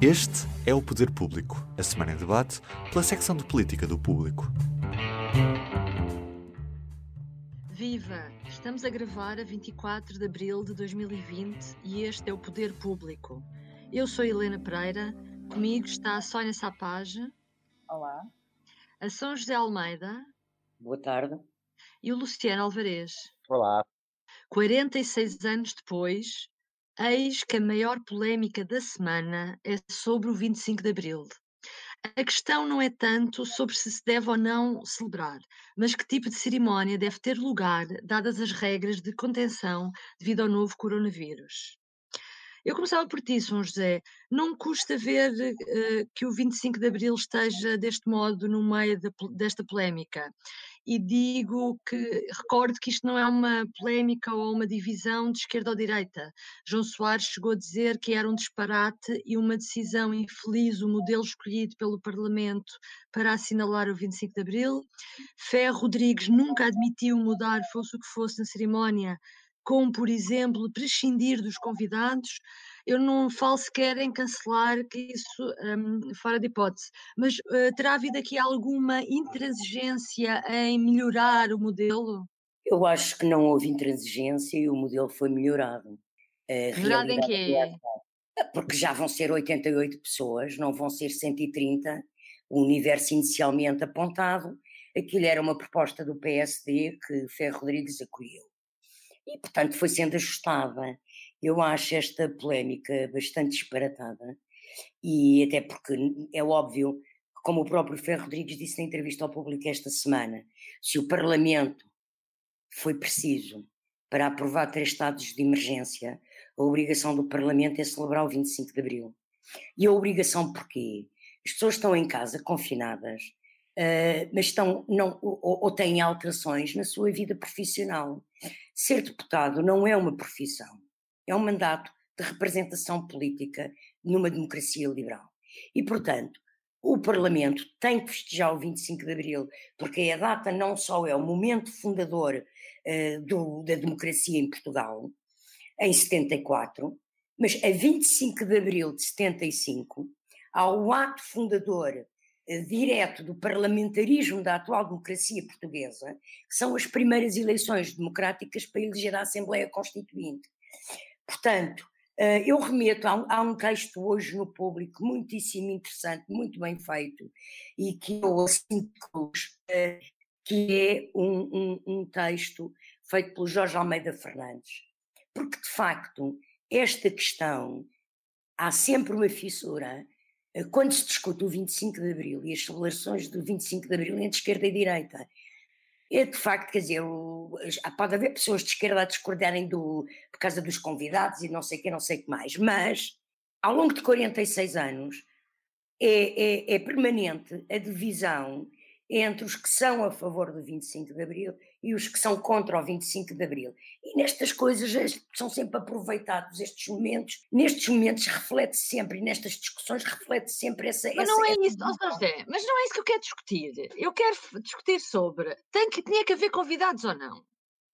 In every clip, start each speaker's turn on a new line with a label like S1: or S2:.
S1: Este é o Poder Público, a semana em debate pela secção de política do público.
S2: Viva! Estamos a gravar a 24 de abril de 2020 e este é o Poder Público. Eu sou Helena Pereira, comigo está a Sónia Sapage.
S3: Olá.
S2: A São José Almeida.
S4: Boa tarde.
S2: E o Luciano Alvarez.
S5: Olá.
S2: 46 anos depois, eis que a maior polémica da semana é sobre o 25 de Abril. A questão não é tanto sobre se se deve ou não celebrar, mas que tipo de cerimónia deve ter lugar, dadas as regras de contenção devido ao novo coronavírus. Eu começava por ti, São José. Não me custa ver uh, que o 25 de Abril esteja deste modo no meio de, desta polémica e digo que recordo que isto não é uma polémica ou uma divisão de esquerda ou direita. João Soares chegou a dizer que era um disparate e uma decisão infeliz o modelo escolhido pelo Parlamento para assinalar o 25 de Abril. Ferro Rodrigues nunca admitiu mudar, fosse o que fosse, na cerimónia, como, por exemplo, prescindir dos convidados eu não falo sequer em cancelar, que isso um, fora de hipótese, mas uh, terá havido aqui alguma intransigência em melhorar o modelo?
S4: Eu acho que não houve intransigência e o modelo foi melhorado.
S2: melhorado em quê?
S4: É porque já vão ser 88 pessoas, não vão ser 130, o universo inicialmente apontado, aquilo era uma proposta do PSD que Ferro Rodrigues acolheu. E, portanto, foi sendo ajustada. Eu acho esta polémica bastante disparatada e até porque é óbvio, como o próprio Ferro Rodrigues disse na entrevista ao público esta semana, se o Parlamento foi preciso para aprovar três estados de emergência, a obrigação do Parlamento é celebrar o 25 de Abril. E a obrigação porquê? As pessoas estão em casa confinadas, uh, mas estão, não, ou, ou têm alterações na sua vida profissional. Ser deputado não é uma profissão é um mandato de representação política numa democracia liberal. E, portanto, o Parlamento tem que festejar o 25 de Abril, porque a data não só é o momento fundador uh, do, da democracia em Portugal, em 74, mas a 25 de Abril de 75, ao ato fundador direto do parlamentarismo da atual democracia portuguesa, que são as primeiras eleições democráticas para eleger a Assembleia Constituinte. Portanto, eh, eu remeto a um, a um, texto hoje no público muitíssimo interessante, muito bem feito, e que eu assim que é um, um, um texto feito pelo Jorge Almeida Fernandes. Porque, de facto, esta questão, há sempre uma fissura quando se discute o 25 de Abril e as celebrações do 25 de Abril entre esquerda e direita. É de facto, quer dizer, pode haver pessoas de esquerda a discordarem do, por causa dos convidados e não sei o que, não sei o que mais, mas ao longo de 46 anos é, é, é permanente a divisão entre os que são a favor do 25 de Abril e os que são contra o 25 de Abril. E nestas coisas são sempre aproveitados estes momentos, nestes momentos reflete sempre, e nestas discussões reflete sempre essa.
S2: Mas
S4: essa,
S2: não é
S4: essa
S2: isso, oh, José, mas não é isso que eu quero discutir. Eu quero discutir sobre tem que, tinha que haver convidados ou não.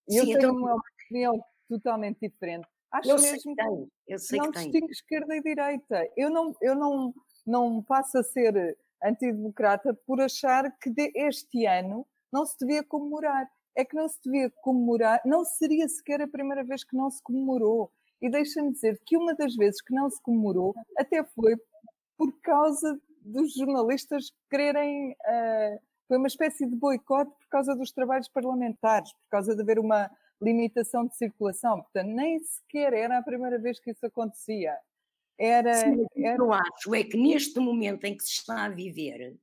S3: Eu Sim, tenho então... uma opinião totalmente diferente. Acho
S4: eu
S3: mesmo
S4: sei que tem, eu sei
S3: não
S4: que
S3: distingue esquerda e direita. Eu não, eu não, não passo a ser antidemocrata por achar que este ano não se devia comemorar. É que não se devia comemorar, não seria sequer a primeira vez que não se comemorou. E deixa-me dizer que uma das vezes que não se comemorou até foi por causa dos jornalistas quererem. Uh, foi uma espécie de boicote por causa dos trabalhos parlamentares, por causa de haver uma limitação de circulação. Portanto, nem sequer era a primeira vez que isso acontecia. Era,
S4: Sim,
S3: era...
S4: eu acho é que neste momento em que se está a viver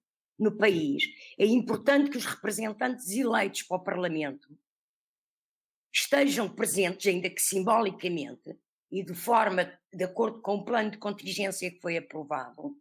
S4: no país, é importante que os representantes eleitos para o Parlamento estejam presentes, ainda que simbolicamente, e de forma, de acordo com o plano de contingência que foi aprovado,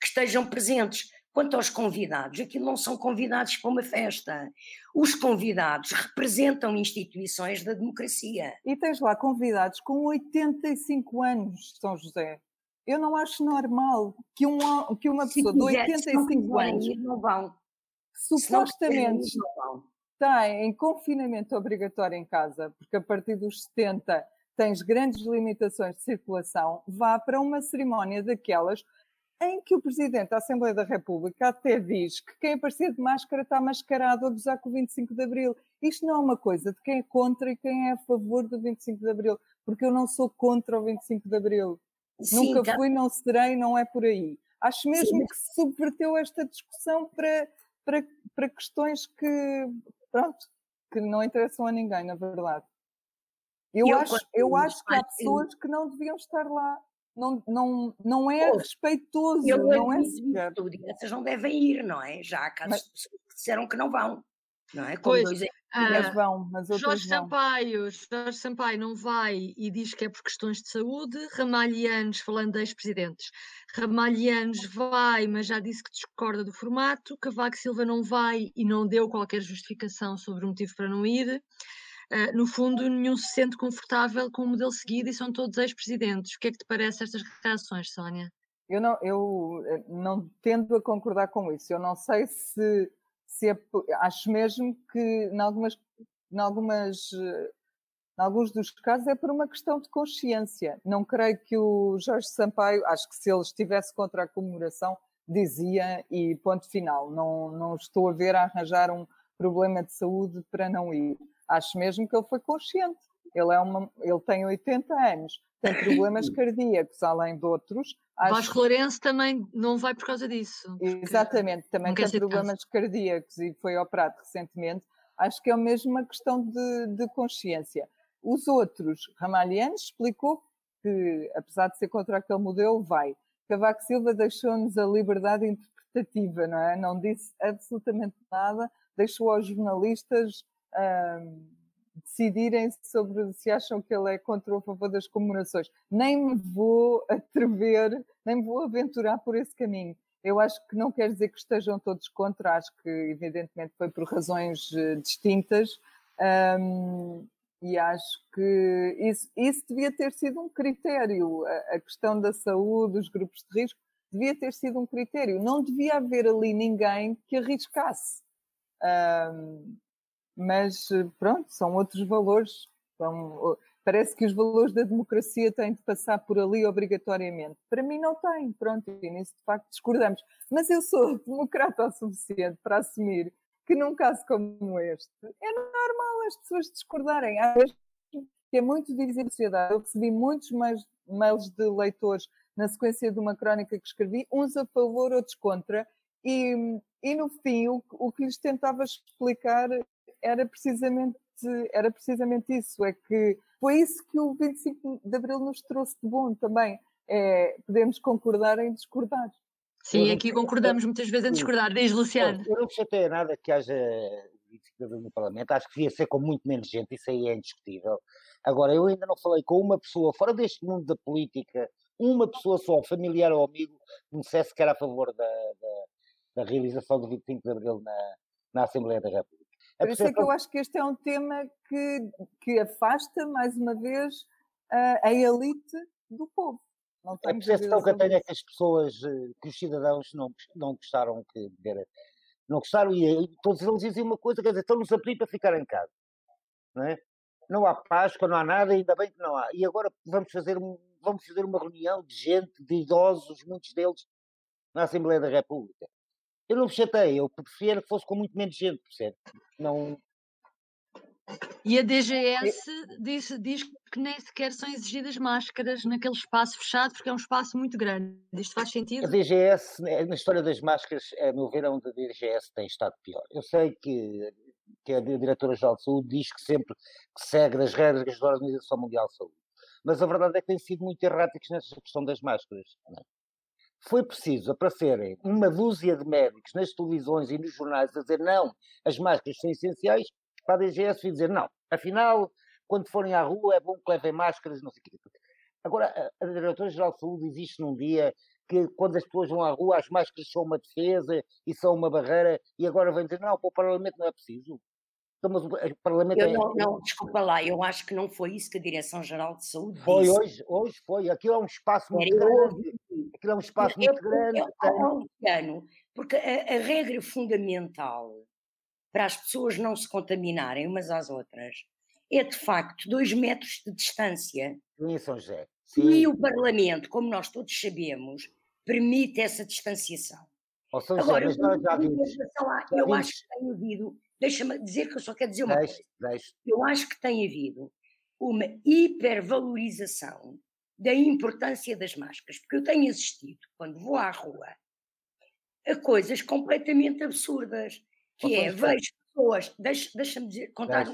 S4: que estejam presentes. Quanto aos convidados, aquilo não são convidados para uma festa. Os convidados representam instituições da democracia.
S3: E tens lá convidados com 85 anos, São José. Eu não acho normal que, um, que uma pessoa de 85 anos
S4: não vão.
S3: supostamente está em confinamento obrigatório em casa, porque a partir dos 70 tens grandes limitações de circulação, vá para uma cerimónia daquelas em que o Presidente da Assembleia da República até diz que quem aparecer de máscara está mascarado a gozar com o 25 de Abril. Isto não é uma coisa de quem é contra e quem é a favor do 25 de Abril, porque eu não sou contra o 25 de Abril. Sim, Nunca tá. fui, não serei, não é por aí. Acho mesmo Sim. que se subverteu esta discussão para, para, para questões que, pronto, que não interessam a ninguém, na verdade. Eu, eu acho, eu acho que há pessoas que não deviam estar lá não, não, não é Pô, respeitoso, eu não é sequer.
S4: Essas não devem ir, não é? Já há casos mas, que disseram que não vão. Não é?
S2: Com pois, dois ah, vão, mas Jorge vão. Sampaio, Jorge Sampaio não vai e diz que é por questões de saúde. Ramalhianos, falando de ex-presidentes, Ramalhianos vai, mas já disse que discorda do formato. Cavaco Silva não vai e não deu qualquer justificação sobre o motivo para não ir. Uh, no fundo, nenhum se sente confortável com o modelo seguido e são todos ex-presidentes. O que é que te parece estas reações, Sónia?
S3: Eu não, eu eh, não tendo a concordar com isso. Eu não sei se, se acho mesmo que em algumas, em algumas em alguns dos casos é por uma questão de consciência. Não creio que o Jorge Sampaio, acho que se ele estivesse contra a comemoração, dizia e ponto final. Não, não estou a ver a arranjar um problema de saúde para não ir acho mesmo que ele foi consciente. Ele, é uma, ele tem 80 anos, tem problemas cardíacos, além de outros.
S2: Acho... Vasco Lourenço também não vai por causa disso.
S3: Exatamente, também tem problemas cardíacos e foi operado recentemente. Acho que é mesmo uma questão de, de consciência. Os outros, Ramalhianos explicou que, apesar de ser contra aquele modelo, vai. Cavaco Silva deixou-nos a liberdade interpretativa, não é? Não disse absolutamente nada, deixou aos jornalistas decidirem sobre se acham que ele é contra ou a favor das comemorações. Nem me vou atrever, nem me vou aventurar por esse caminho. Eu acho que não quer dizer que estejam todos contra, acho que evidentemente foi por razões uh, distintas. Um, e acho que isso, isso, devia ter sido um critério. A, a, questão da saúde, os grupos de risco, devia ter sido um critério. Não devia haver ali ninguém que arriscasse. Um, mas eh, pronto, são outros valores. São, parece que os valores da democracia têm de passar por ali obrigatoriamente. Para mim não tem, pronto, e nisso de facto discordamos. Mas eu sou democrata o suficiente para assumir que num caso como este é normal as pessoas discordarem. Acho que é muito divisível a sociedade. Eu recebi muitos mails, mails de leitores na sequência de uma crónica que escrevi, uns a favor, outros contra, e, e no fim o, o que lhes tentava explicar era precisamente, era precisamente isso, é que foi isso que o 25 de Abril nos trouxe de bom também. É, podemos concordar em discordar.
S2: Sim, aqui concordamos muitas vezes em discordar. Diz, Luciano.
S5: Eu não chateio nada que haja 25 de Abril no Parlamento, acho que devia ser com muito menos gente, isso aí é indiscutível. Agora, eu ainda não falei com uma pessoa fora deste mundo da política, uma pessoa só, familiar ou amigo, que me dissesse que era a favor da, da, da realização do 25 de Abril na, na Assembleia da República.
S3: Por isso é que eu acho que este é um tema que, que afasta, mais uma vez, a, a elite do povo.
S5: Não a percepção que eu tenho é que as pessoas, eh, que os cidadãos não, não gostaram que não gostaram e todos eles diziam uma coisa, quer dizer, estão-nos a pedir para ficar em casa. Não, é? não há Páscoa, não há nada, ainda bem que não há. E agora vamos fazer, vamos fazer uma reunião de gente, de idosos, muitos deles, na Assembleia da República. Eu não me chatei, eu preferia que fosse com muito menos gente, percebe? Não.
S2: E a DGS diz, diz que nem sequer são exigidas máscaras naquele espaço fechado, porque é um espaço muito grande. Isto faz sentido?
S5: A DGS, né, na história das máscaras, a meu ver, é onde a DGS tem estado pior. Eu sei que, que a Diretora-Geral de Saúde diz que sempre que segue as regras da Organização Mundial de Saúde. Mas a verdade é que tem sido muito erráticos nessa questão das máscaras. Não é? Foi preciso aparecerem uma dúzia de médicos nas televisões e nos jornais a dizer não, as máscaras são essenciais, para a DGS e dizer não, afinal, quando forem à rua é bom que levem máscaras, não sei o quê. Agora, a Diretora-Geral de Saúde existe num dia que quando as pessoas vão à rua as máscaras são uma defesa e são uma barreira e agora vem dizer, não, para o Parlamento não é preciso.
S4: Então, mas o Parlamento eu é... não, não, desculpa lá, eu acho que não foi isso que a Direção-Geral de Saúde
S5: foi disse. Hoje, hoje foi, aquilo é um espaço muito grande. Aquilo é um espaço muito grande.
S4: É um porque a, a regra fundamental para as pessoas não se contaminarem umas às outras é de facto dois metros de distância.
S5: Sim, São José.
S4: Sim. E o Parlamento, como nós todos sabemos, permite essa distanciação.
S5: Oh, São José, Agora, mas nós já vimos.
S4: Eu acho que tem havido, deixa-me dizer que eu só quero dizer uma
S5: deixe,
S4: coisa.
S5: Deixe.
S4: Eu acho que tem havido uma hipervalorização da importância das máscaras, porque eu tenho assistido, quando vou à rua, a coisas completamente absurdas, que é, vejo pessoas, deixa-me dizer, contar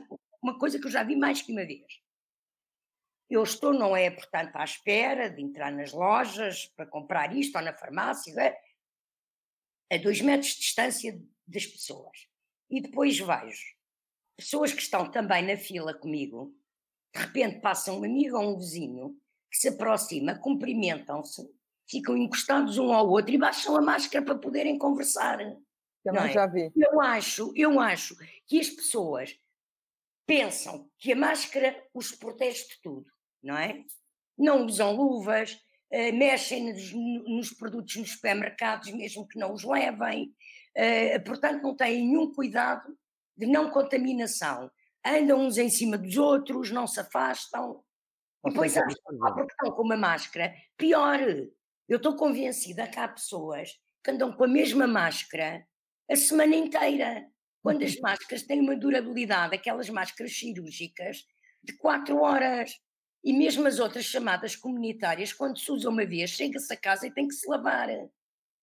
S4: uma coisa que eu já vi mais que uma vez eu estou, não é, portanto, à espera de entrar nas lojas para comprar isto ou na farmácia, é? a dois metros de distância das pessoas. E depois vejo pessoas que estão também na fila comigo, de repente passa um amigo ou um vizinho que se aproxima, cumprimentam-se, ficam encostados um ao outro e baixam a máscara para poderem conversar.
S3: Também é? já vi.
S4: Eu acho, eu acho que as pessoas pensam que a máscara os protege de tudo não é? Não usam luvas, uh, mexem nos, nos, produtos nos supermercados, mesmo que não os levem, uh, portanto, não têm nenhum cuidado de não contaminação. Andam uns em cima dos outros, não se afastam. E depois acham, ah, porque estão com uma máscara. Pior, eu estou convencida que há pessoas que andam com a mesma máscara a semana inteira. Quando as máscaras têm uma durabilidade, aquelas máscaras cirúrgicas, de 4 horas. E mesmo as outras chamadas comunitárias, quando se usa uma vez, chega-se a casa e tem que se lavar.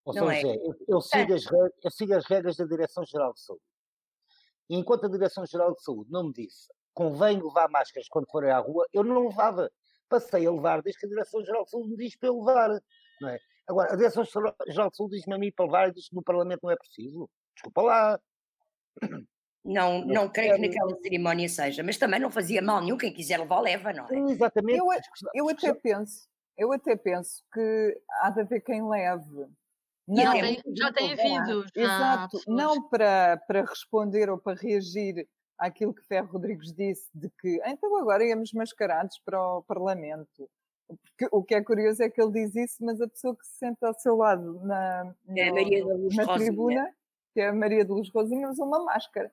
S5: Ou não seja, é? eu, eu, sigo as regras, eu sigo as regras da Direção-Geral de Saúde. E enquanto a Direção-Geral de Saúde não me disse convém levar máscaras quando forem à rua, eu não levava. Passei a levar desde que a Direção-Geral de Saúde me diz para eu levar. Não é? Agora, a Direção-Geral de Saúde diz-me a mim para levar e diz que no Parlamento não é preciso. Desculpa lá.
S4: Não, não creio que naquela cerimónia seja, mas também não fazia mal nenhum, quem quiser levar, leva, não é?
S5: Exatamente.
S3: Eu, eu até penso, eu até penso que há de haver quem leve.
S2: Não, já tem, já tem havido. Já
S3: Exato, não para, para responder ou para reagir àquilo que Ferro Rodrigues disse, de que então agora íamos mascarados para o Parlamento. Porque o que é curioso é que ele diz isso, mas a pessoa que se senta ao seu lado na,
S4: é no,
S3: na tribuna, que é a Maria de Luz Rosinha, usa uma máscara.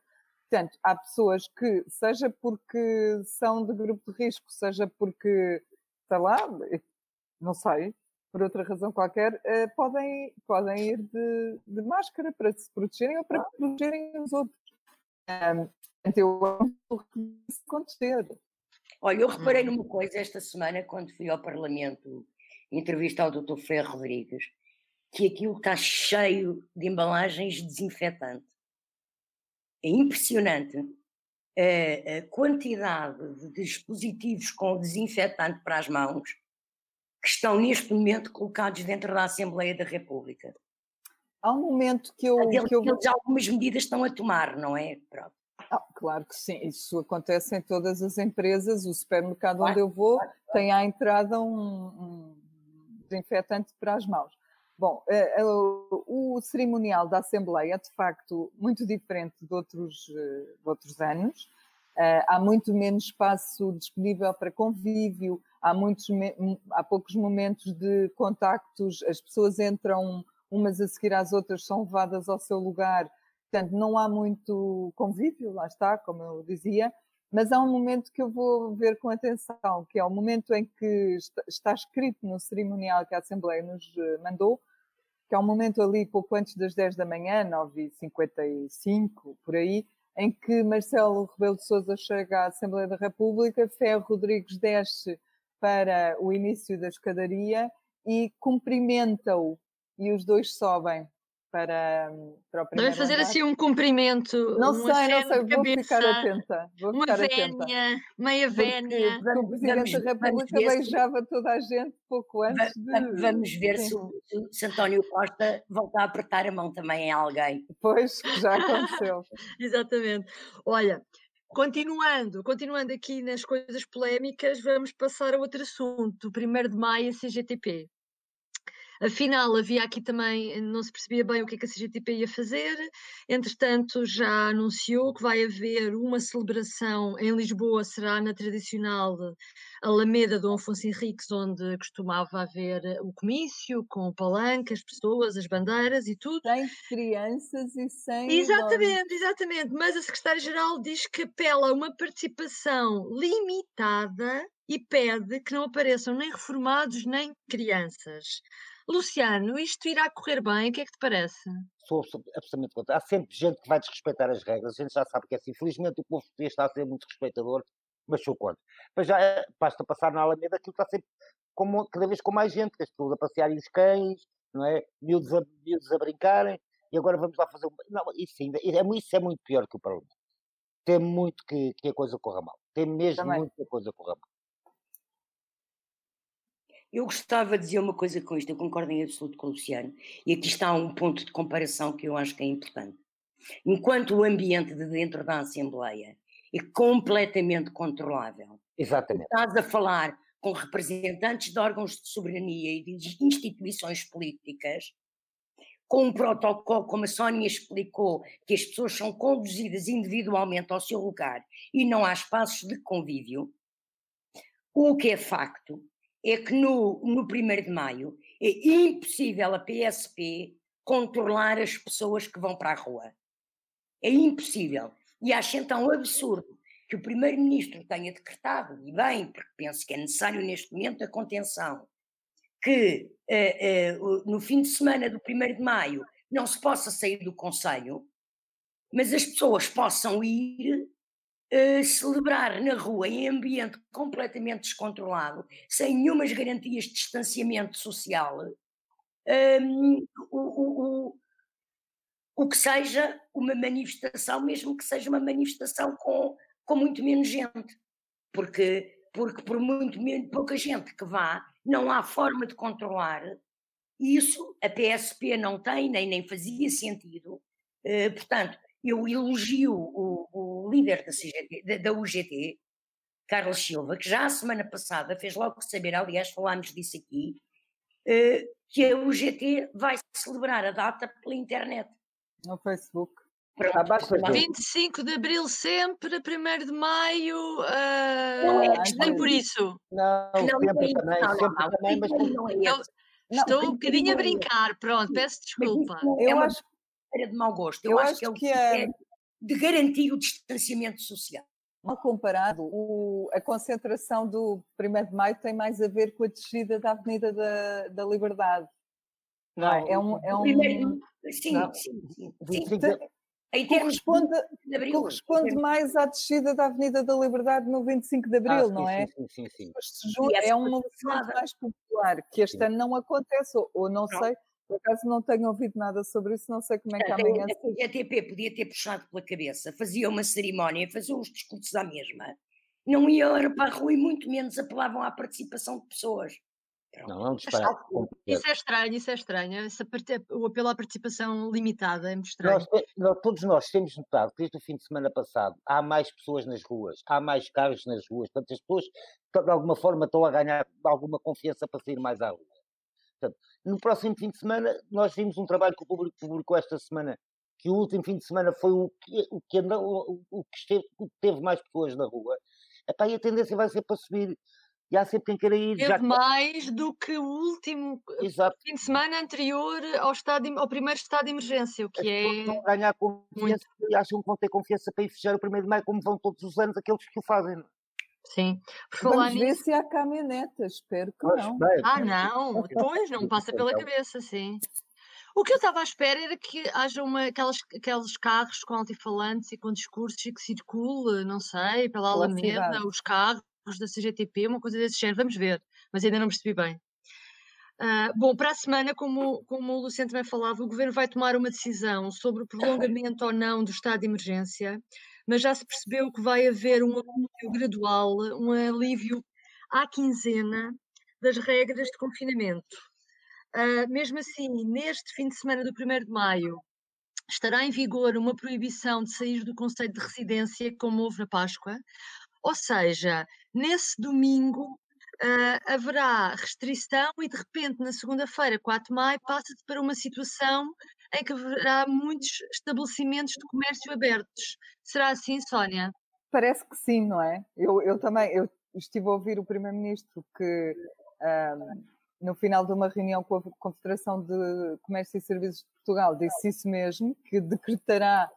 S3: Portanto, há pessoas que, seja porque são de grupo de risco, seja porque, sei lá, não sei, por outra razão qualquer, eh, podem, podem ir de, de máscara para se protegerem ou para protegerem os outros. Portanto, eu que isso acontecer.
S4: Olha, eu reparei numa coisa esta semana, quando fui ao Parlamento entrevistar o Dr. Ferro Rodrigues, que aquilo está cheio de embalagens de desinfetante é impressionante a, a quantidade de dispositivos com desinfetante para as mãos que estão neste momento colocados dentro da Assembleia da República.
S3: Há um momento que eu.
S4: que
S3: eu...
S4: Algumas medidas estão a tomar, não é?
S3: Pronto. Ah, claro que sim, isso acontece em todas as empresas. O supermercado onde eu vou tem à entrada um, um desinfetante para as mãos. Bom, uh, uh, o cerimonial da Assembleia é de facto muito diferente de outros, uh, de outros anos. há muito menos espaço disponível para convívio, há, muitos há poucos momentos de contactos, as pessoas entram umas a seguir às outras, são levadas ao seu lugar, portanto, não há muito convívio, lá está, como eu dizia. Mas há um momento que eu vou ver com atenção, que é o momento em que está escrito no cerimonial que a Assembleia nos eh, mandou, que é um momento ali pouco antes das 10 da manhã, 9h55, por aí, em que Marcelo Rebelo de Sousa chega à Assembleia da República, Ferro Rodrigues desce para o início da escadaria e cumprimenta-o e os dois sobem para, para o
S2: primeiro Deve fazer
S3: andar.
S2: assim um cumprimento.
S3: Não sei, não sei, vou cabeça, ficar atenta. Vou
S2: uma
S3: ficar
S2: vénia,
S3: atenta.
S2: meia vénia.
S3: Porque o Presidente vamos, da República beijava se... toda a gente pouco antes
S4: de... Vamos ver se o, se António Costa volta a apertar a mão também em alguém.
S3: Pois, já aconteceu.
S2: Exatamente. Olha, Continuando, continuando aqui nas coisas polémicas, vamos passar a outro assunto. 1 de maio, a CGTP. Afinal, havia aqui também, não se percebia bem o que, é que a CGTP ia fazer. Entretanto, já anunciou que vai haver uma celebração em Lisboa, será na tradicional Alameda Dom Afonso Henriques, onde costumava haver o comício, com o palanque, as pessoas, as bandeiras e tudo.
S3: Sem crianças e sem.
S2: Exatamente, exatamente. Mas a secretária-geral diz que apela a uma participação limitada e pede que não apareçam nem reformados nem crianças. Luciano, isto irá correr bem? O que é que te parece?
S5: Sou absolutamente contra. Há sempre gente que vai desrespeitar as regras. A gente já sabe que é assim. Infelizmente, o povo português está a ser muito respeitador, mas sou contra. Mas já eh, basta passar na Alameda, aquilo está sempre como, cada vez com mais gente, as pessoas a passearem os cães, não é? Miúdos a, miúdos a brincarem, e agora vamos lá fazer. Não, isso, ainda, é, isso é muito pior que o Parlamento. Tem muito que, que a coisa corra mal. Tem mesmo Também. muito que a coisa corra mal.
S4: Eu gostava de dizer uma coisa com isto, eu concordo em absoluto com o Luciano, e aqui está um ponto de comparação que eu acho que é importante. Enquanto o ambiente de dentro da Assembleia é completamente controlável,
S5: Exatamente.
S4: estás a falar com representantes de órgãos de soberania e de instituições políticas, com um protocolo, como a Sónia explicou, que as pessoas são conduzidas individualmente ao seu lugar e não há espaços de convívio, o que é facto é que no, no 1 de maio é impossível a PSP controlar as pessoas que vão para a rua. É impossível. E acho então absurdo que o Primeiro-Ministro tenha decretado, e bem, porque penso que é necessário neste momento a contenção, que uh, uh, no fim de semana do 1 de maio não se possa sair do Conselho, mas as pessoas possam ir uh, celebrar na rua em ambiente completamente descontrolado, sem nenhumas garantias de distanciamento social, um, o, o, o, o que seja uma manifestação, mesmo que seja uma manifestação com, com muito menos gente, porque, porque por muito menos, pouca gente que vá, não há forma de controlar. Isso a PSP não tem, nem, nem fazia sentido. Uh, portanto, eu elogio o, o líder da, CGT, da, da, UGT, Carlos Silva, que já a semana passada fez logo saber, aliás, falámos disso aqui, uh, que a UGT vai celebrar a data pela internet.
S3: No Facebook.
S2: Pronto, ah, 25 de Abril sempre, 1 de Maio, uh, não é, nem por isso.
S5: Não, não sempre é também, não, sempre não, também, mas...
S2: Não é Estou um bocadinho a é brincar, pronto, peço desculpa.
S4: Eu é uma... era de mau gosto. Eu, eu acho, acho, que, é que é de garantir o distanciamento social.
S3: Mal comparado, o, a concentração do 1 de Maio tem mais a ver com a descida da Avenida da, da Liberdade. Não, é? é um. É um...
S4: Primeiro, sim, não. sim, sim, sim.
S3: Em corresponde, abril, corresponde mais à descida da Avenida da Liberdade no 25 de Abril, ah, sim, não é?
S5: Sim, sim, sim.
S3: sim. É um movimento mais popular, que este ano não acontece, ou, ou não, não, sei, por acaso não tenho ouvido nada sobre isso, não sei como é que amanhã.
S4: A, a TP podia ter puxado pela cabeça, fazia uma cerimónia, fazia os discursos à mesma, não ia para a rua e muito menos apelavam à participação de pessoas.
S5: Não, não disparate.
S2: Isso é estranho, isso é estranho. O apelo à participação limitada é muito estranho.
S5: Nós, nós, todos nós temos notado que desde o fim de semana passado há mais pessoas nas ruas, há mais carros nas ruas, portanto as pessoas de alguma forma estão a ganhar alguma confiança para sair mais à rua. Portanto, no próximo fim de semana, nós vimos um trabalho que o público publicou esta semana, que o último fim de semana foi o que, o que, andou, o, que, esteve, o que teve mais pessoas na rua. Epá, e a tendência vai ser para subir. E há sempre quem queira ir.
S2: Teve já... mais do que o último Exato. fim de semana anterior ao, estado, ao primeiro estado de emergência, o que é.
S5: Vão ganhar confiança muito... e acham que vão ter confiança para ir fechar o primeiro de maio, como vão todos os anos aqueles que o fazem.
S2: Sim.
S3: Por Vamos ver nisso... se há caminhonetas, espero que não.
S2: Ah, não, depois não passa pela então. cabeça, sim. O que eu estava à espera era que haja uma, aquelas, aqueles carros com altifalantes e com discursos e que circule, não sei, pela Alameda, os carros da CGTP, uma coisa desse género. Vamos ver, mas ainda não percebi bem. Uh, bom, para a semana, como, como o Luciano também falava, o Governo vai tomar uma decisão sobre o prolongamento ou não do estado de emergência mas já se percebeu que vai haver um alívio gradual, um alívio à quinzena das regras de confinamento. Uh, mesmo assim, neste fim de semana do 1 de maio, estará em vigor uma proibição de sair do Conselho de Residência, como houve na Páscoa, ou seja, nesse domingo uh, haverá restrição e de repente na segunda-feira, 4 de maio, passa-se para uma situação em que haverá muitos estabelecimentos de comércio abertos. Será assim, Sónia?
S3: Parece que sim, não é? Eu, eu também eu estive a ouvir o Primeiro-Ministro que um, no final de uma reunião com a Confederação de Comércio e Serviços de Portugal disse isso mesmo, que decretará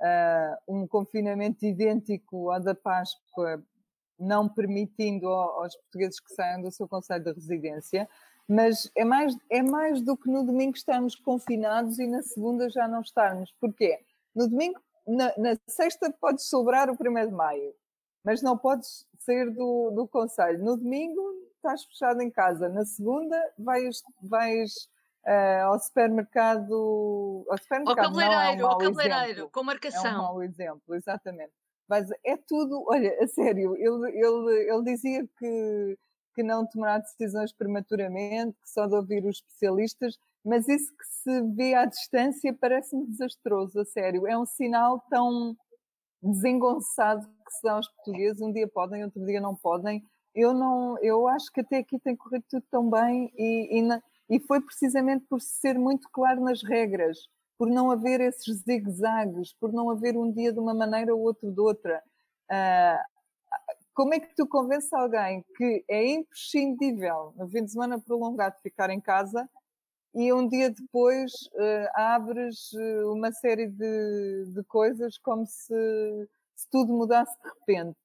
S3: uh, um confinamento idêntico ao da Páscoa não permitindo aos portugueses que saiam do seu conselho de residência, mas é mais, é mais do que no domingo estarmos confinados e na segunda já não estarmos. Porquê? No domingo, na, na sexta podes sobrar o 1 de maio, mas não podes sair do, do conselho. No domingo estás fechado em casa, na segunda vais, vais uh, ao supermercado,
S2: ao supermercado, ao cabeleireiro, é um ao cabeleireiro,
S3: exemplo.
S2: com marcação. É
S3: um mau exemplo, exatamente. Mas é tudo, olha, a sério, ele, ele, ele dizia que, que não tomará decisões prematuramente, que só de ouvir os especialistas, mas isso que se vê à distância parece-me desastroso, a sério. É um sinal tão desengonçado que se dá aos portugueses, um dia podem, outro dia não podem. Eu não, eu acho que até aqui tem corrido tudo tão bem e, e, na, e foi precisamente por ser muito claro nas regras por não haver esses zigue-zagues, por não haver um dia de uma maneira ou outro de outra. Uh, como é que tu convences alguém que é imprescindível no fim de semana prolongado ficar em casa e um dia depois uh, abres ah, uma série de, de coisas como se, se, tudo mudasse de repente?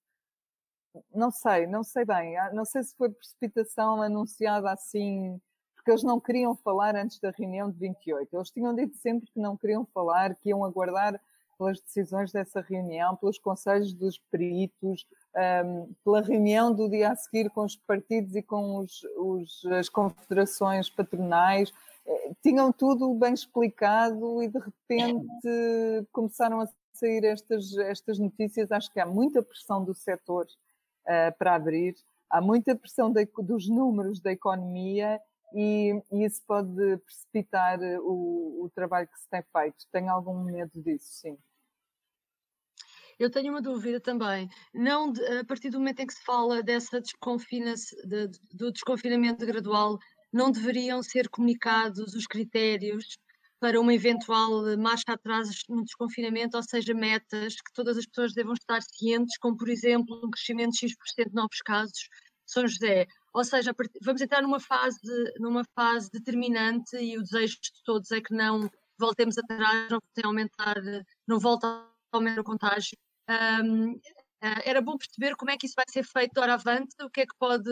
S3: Não sei, não sei bem. Não sei se foi precipitação anunciada assim porque eles não queriam falar antes da reunião de 28. Eles tinham dito sempre que não queriam falar, que iam aguardar pelas decisões dessa reunião, pelos conselhos dos peritos, pela reunião do dia a seguir com os partidos e com os, os, as confederações patronais. Eh, tinham tudo bem explicado e de repente começaram a sair estas, estas notícias. Acho que há muita pressão do setor uh, para abrir, há muita pressão de, dos números da economia e, e isso pode precipitar o, o trabalho que se tem feito. Tenho algum medo disso, sim.
S2: Eu tenho uma dúvida também. Não de, a partir do momento em que se fala dessa desconfina de, do desconfinamento gradual, não deveriam ser comunicados os critérios para uma eventual marcha atrás no desconfinamento, ou seja, metas que todas as pessoas devam estar cientes, como por exemplo um crescimento de X% de novos casos. São José, ou seja, vamos entrar numa fase, numa fase determinante e o desejo de todos é que não voltemos atrás, não voltem a aumentar, não volta a aumentar o contágio. Um, ah, era bom perceber como é que isso vai ser feito de hora avante, o que é que pode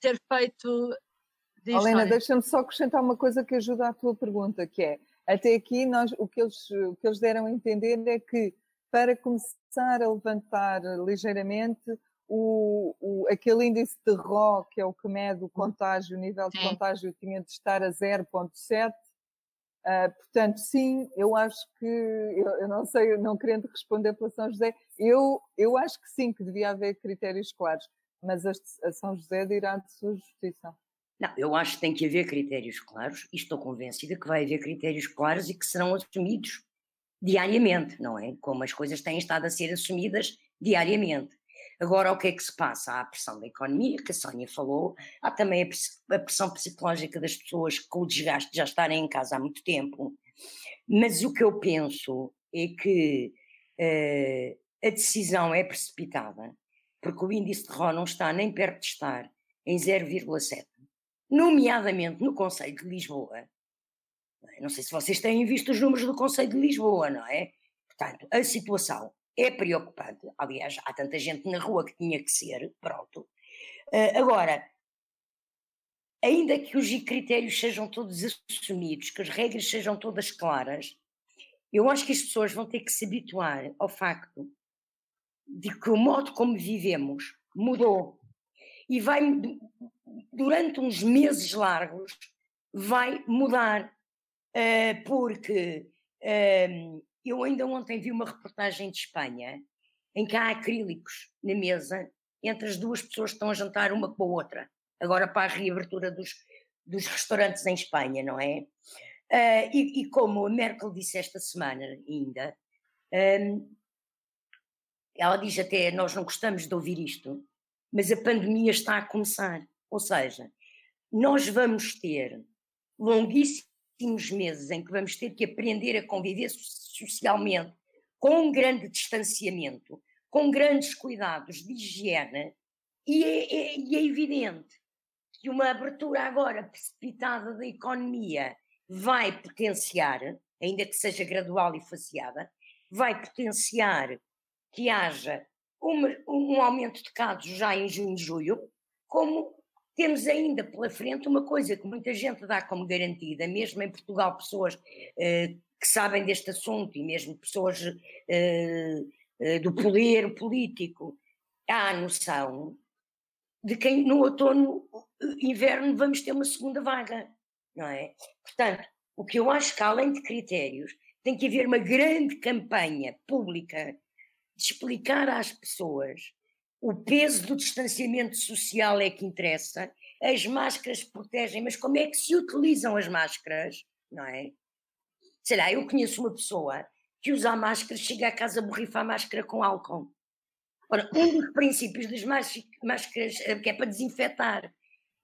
S2: ser feito.
S3: Helena, deixa-me só acrescentar uma coisa que ajuda à tua pergunta, que é, até aqui nós, o, que eles, o que eles deram a entender é que para começar a levantar ligeiramente, o, o, aquele índice de RO, que é o que mede o contágio, o nível de sim. contágio tinha de estar a 0,7. Uh, ah, portanto, sim, eu acho que, eu, eu, não sei, não querendo responder pela São José, eu, eu acho que sim, que devia haver critérios claros, mas a, São José dirá de sua justiça.
S4: Não, eu acho que tem que haver critérios claros e estou convencida que vai haver critérios claros e que serão assumidos diariamente, não é? Como as coisas têm estado a ser assumidas diariamente. Agora, o que é que se passa? Há a pressão da economia, que a Sónia falou, há também a pressão psicológica das pessoas com o desgaste de já estarem em casa há muito tempo. Mas o que eu penso é que uh, a decisão é precipitada, porque o índice de RO não está nem perto de estar em 0,7, nomeadamente no Conselho de Lisboa. Não sei se vocês têm visto os números do Conselho de Lisboa, não é? Portanto, a situação é preocupante. Aliás, há tanta gente na rua que tinha que ser, pronto. Uh, agora, ainda que os critérios sejam todos assumidos, que as regras sejam todas claras, eu acho que as pessoas vão ter que se habituar ao facto de que o modo como vivemos mudou e vai, durante uns meses largos, vai mudar, uh, porque uh, eu ainda ontem vi uma reportagem de Espanha em que há acrílicos na mesa entre as duas pessoas que estão a jantar uma com a outra, agora para a reabertura dos, dos restaurantes em Espanha, não é? Uh, e, e, como a Merkel disse esta semana ainda, um, ela diz até: Nós não gostamos de ouvir isto, mas a pandemia está a começar. Ou seja, nós vamos ter longuíssimos meses em que vamos ter que aprender a conviver socialmente com um grande distanciamento, com grandes cuidados de higiene, e é, é, e é evidente que uma abertura agora precipitada da economia vai potenciar, ainda que seja gradual e faseada, vai potenciar que haja uma, um aumento de casos já em junho e julho, como temos ainda pela frente uma coisa que muita gente dá como garantida, mesmo em Portugal, pessoas eh, que sabem deste assunto e mesmo pessoas eh, eh, do poder político, há a noção de que no outono, inverno, vamos ter uma segunda vaga, não é? Portanto, o que eu acho que além de critérios, tem que haver uma grande campanha pública explicar às pessoas o peso do distanciamento social é que interessa, as máscaras protegem, mas como é que se utilizam as máscaras, não é? Sei lá, eu conheço uma pessoa que usa a máscara, chega a casa, borrifa a máscara com álcool. Ora, um dos princípios das máscaras, eh, que é para desinfetar,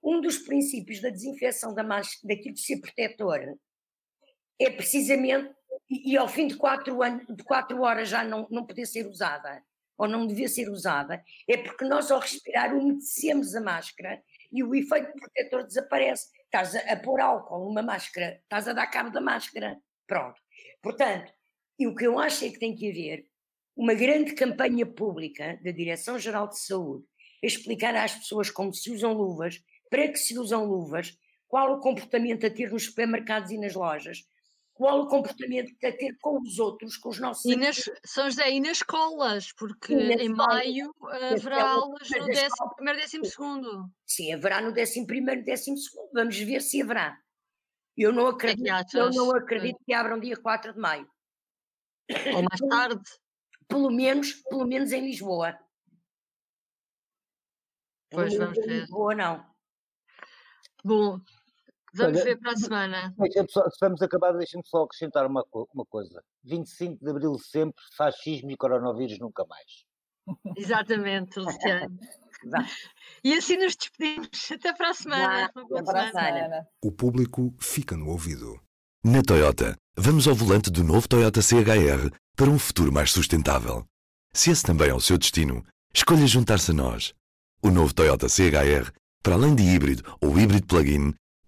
S4: um dos princípios da desinfecção da máscara, daquilo de ser protetor, é precisamente, e, ao fim de quatro, anos, de quatro horas já não, não poder ser usada, ou não devia ser usada, é porque nós ao respirar umedecemos a máscara e o efeito protetor desaparece. Estás a, a pôr álcool numa máscara, estás a dar cabo da máscara. Pronto. Portanto, e o que eu acho é que tem que haver uma grande campanha pública da Direção-Geral de Saúde a explicar às pessoas como se usam luvas, para que se usam luvas, qual o comportamento a ter nos supermercados e nas lojas, qual o comportamento a ter com os outros, com os nossos
S2: e nas, São José, e nas escolas, porque em maio haverá aulas no décimo primeiro, décimo segundo.
S4: Sim, haverá no décimo primeiro, décimo segundo, vamos ver se haverá. Eu não acredito, é eu não acredito que abram dia 4 de maio.
S2: Ou mais tarde.
S4: Pelo menos, pelo menos em Lisboa.
S2: Pois vamos ver. Em
S4: Lisboa não.
S2: Bom, vamos Olha, ver para a semana.
S5: Só, se vamos acabar, deixem-me só acrescentar uma, uma coisa. 25 de Abril sempre, fascismo e coronavírus nunca mais.
S2: Exatamente, Luciano. e assim nos despedimos. Até para a semana.
S4: Até para a semana.
S6: O público fica no ouvido. Na Toyota, vamos ao volante do novo Toyota CHR para um futuro mais sustentável. Se esse também é o seu destino, escolha juntar-se a nós. O novo Toyota CHR, para além de híbrido ou híbrido plug-in,